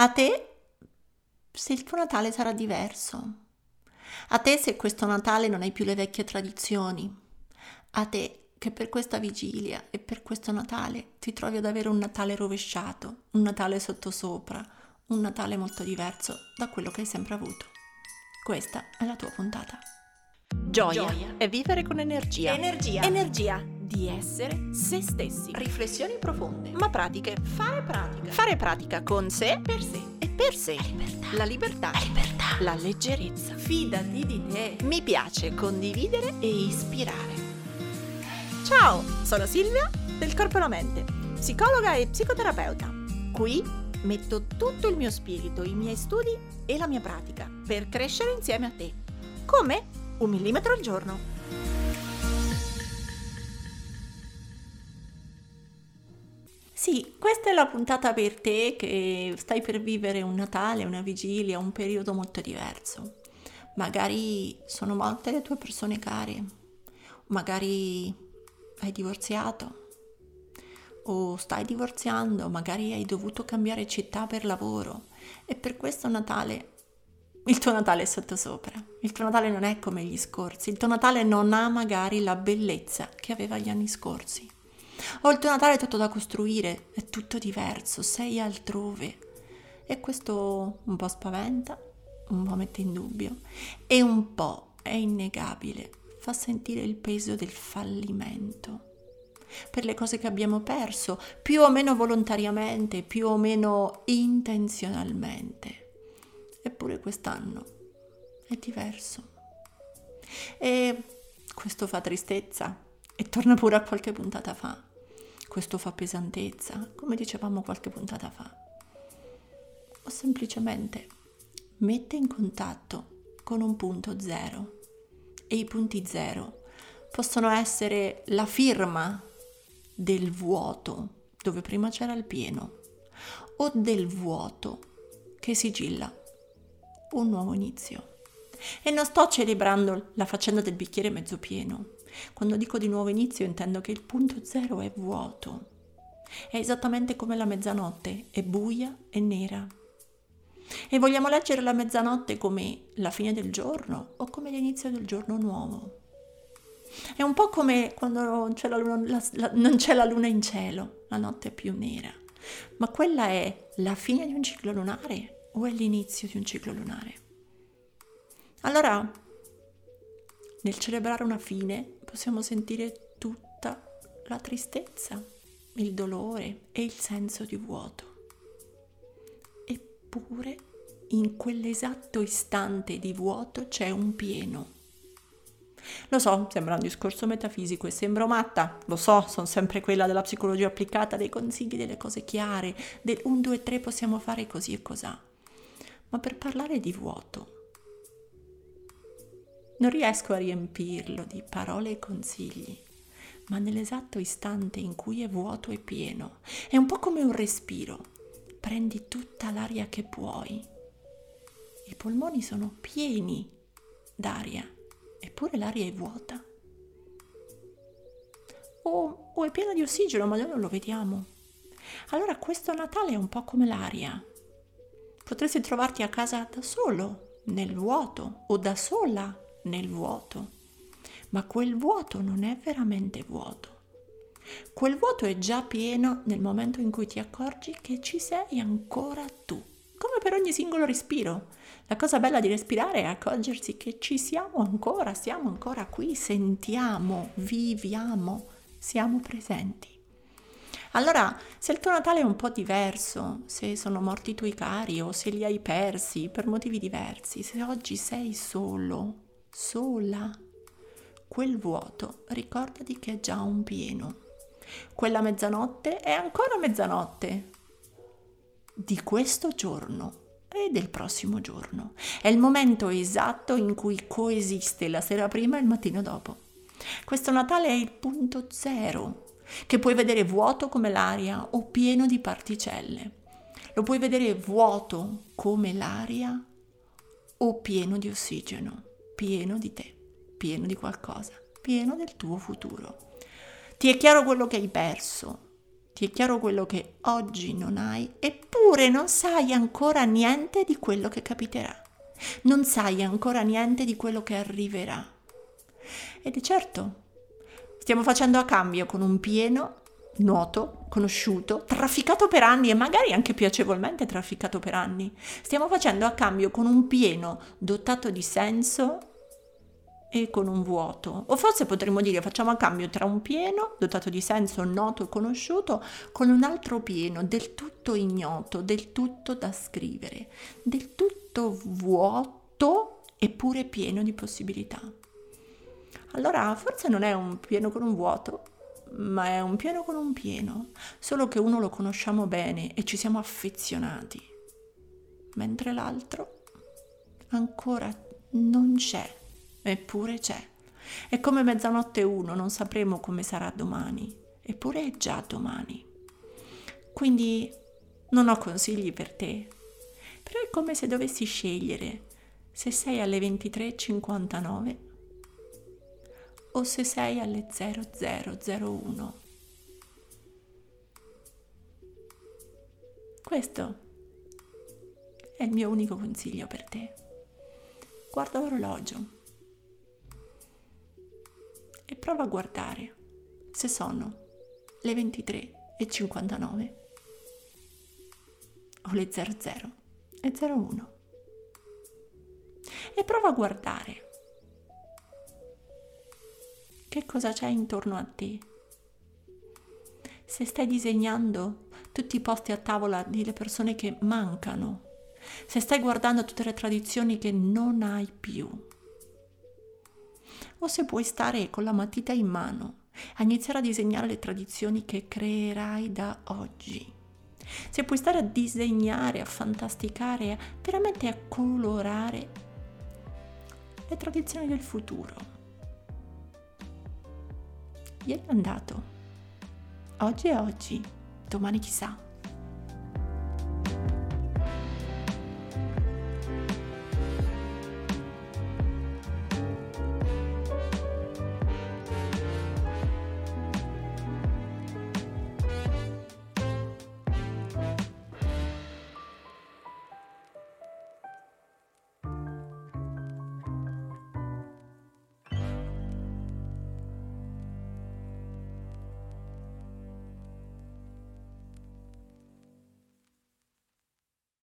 A te se il tuo Natale sarà diverso. A te se questo Natale non hai più le vecchie tradizioni. A te che per questa vigilia e per questo Natale ti trovi ad avere un Natale rovesciato, un Natale sottosopra, un Natale molto diverso da quello che hai sempre avuto. Questa è la tua puntata. Gioia, Gioia. è vivere con energia. Energia. Energia di essere se stessi. Riflessioni profonde. Ma pratiche. Fare pratica. Fare pratica con sé. Per sé. E per sé. La libertà. La libertà. La libertà. La leggerezza. Fidati di te. Mi piace condividere e ispirare. Ciao, sono Silvia del Corpo e la Mente, psicologa e psicoterapeuta. Qui metto tutto il mio spirito, i miei studi e la mia pratica per crescere insieme a te. Come? Un millimetro al giorno. Sì, questa è la puntata per te che stai per vivere un Natale, una vigilia, un periodo molto diverso. Magari sono molte le tue persone care, magari hai divorziato o stai divorziando, magari hai dovuto cambiare città per lavoro e per questo Natale il tuo Natale è sottosopra. Il tuo Natale non è come gli scorsi, il tuo Natale non ha magari la bellezza che aveva gli anni scorsi. O il tuo Natale è tutto da costruire, è tutto diverso, sei altrove. E questo un po' spaventa, un po' mette in dubbio e un po' è innegabile, fa sentire il peso del fallimento per le cose che abbiamo perso, più o meno volontariamente, più o meno intenzionalmente. Eppure quest'anno è diverso. E questo fa tristezza e torna pure a qualche puntata fa questo fa pesantezza, come dicevamo qualche puntata fa. O semplicemente mette in contatto con un punto zero e i punti zero possono essere la firma del vuoto dove prima c'era il pieno o del vuoto che sigilla un nuovo inizio. E non sto celebrando la faccenda del bicchiere mezzo pieno, quando dico di nuovo inizio intendo che il punto zero è vuoto. È esattamente come la mezzanotte, è buia e nera. E vogliamo leggere la mezzanotte come la fine del giorno o come l'inizio del giorno nuovo. È un po' come quando non c'è la luna, la, la, non c'è la luna in cielo, la notte è più nera. Ma quella è la fine di un ciclo lunare o è l'inizio di un ciclo lunare? Allora, nel celebrare una fine possiamo sentire tutta la tristezza, il dolore e il senso di vuoto. Eppure in quell'esatto istante di vuoto c'è un pieno. Lo so, sembra un discorso metafisico e sembro matta, lo so, sono sempre quella della psicologia applicata, dei consigli, delle cose chiare, del 1, 2, 3 possiamo fare così e cos'ha. Ma per parlare di vuoto, non riesco a riempirlo di parole e consigli, ma nell'esatto istante in cui è vuoto e pieno, è un po' come un respiro. Prendi tutta l'aria che puoi. I polmoni sono pieni d'aria, eppure l'aria è vuota. O, o è piena di ossigeno, ma noi non lo vediamo. Allora questo Natale è un po' come l'aria. Potresti trovarti a casa da solo, nel vuoto, o da sola nel vuoto, ma quel vuoto non è veramente vuoto. Quel vuoto è già pieno nel momento in cui ti accorgi che ci sei ancora tu, come per ogni singolo respiro. La cosa bella di respirare è accorgersi che ci siamo ancora, siamo ancora qui, sentiamo, viviamo, siamo presenti. Allora, se il tuo Natale è un po' diverso, se sono morti i tuoi cari o se li hai persi per motivi diversi, se oggi sei solo, sola. Quel vuoto ricordati che è già un pieno. Quella mezzanotte è ancora mezzanotte di questo giorno e del prossimo giorno. È il momento esatto in cui coesiste la sera prima e il mattino dopo. Questo Natale è il punto zero, che puoi vedere vuoto come l'aria o pieno di particelle. Lo puoi vedere vuoto come l'aria o pieno di ossigeno pieno di te, pieno di qualcosa, pieno del tuo futuro. Ti è chiaro quello che hai perso, Ti è chiaro quello che oggi non hai, eppure non sai ancora niente di quello che capiterà. Non sai ancora niente di quello che arriverà. Ed è certo, stiamo facendo a cambio con un pieno noto, conosciuto, trafficato per anni e magari anche piacevolmente trafficato per anni. Stiamo facendo a cambio con un pieno dotato di senso e con un vuoto. O forse potremmo dire facciamo a cambio tra un pieno dotato di senso noto e conosciuto con un altro pieno del tutto ignoto, del tutto da scrivere, del tutto vuoto eppure pieno di possibilità. Allora forse non è un pieno con un vuoto, ma è un pieno con un pieno, solo che uno lo conosciamo bene e ci siamo affezionati, mentre l'altro ancora non c'è, eppure c'è. È come mezzanotte uno, non sapremo come sarà domani, eppure è già domani. Quindi non ho consigli per te, però è come se dovessi scegliere se sei alle 23.59 o se sei alle 0001. Questo è il mio unico consiglio per te. Guarda l'orologio e prova a guardare se sono le 23 e 59 o le 00 e 01 e prova a guardare che cosa c'è intorno a te. Se stai disegnando tutti i posti a tavola delle persone che mancano, se stai guardando tutte le tradizioni che non hai più, o se puoi stare con la matita in mano a iniziare a disegnare le tradizioni che creerai da oggi. Se puoi stare a disegnare, a fantasticare, veramente a colorare le tradizioni del futuro. Ieri è andato. Oggi è oggi, domani chissà.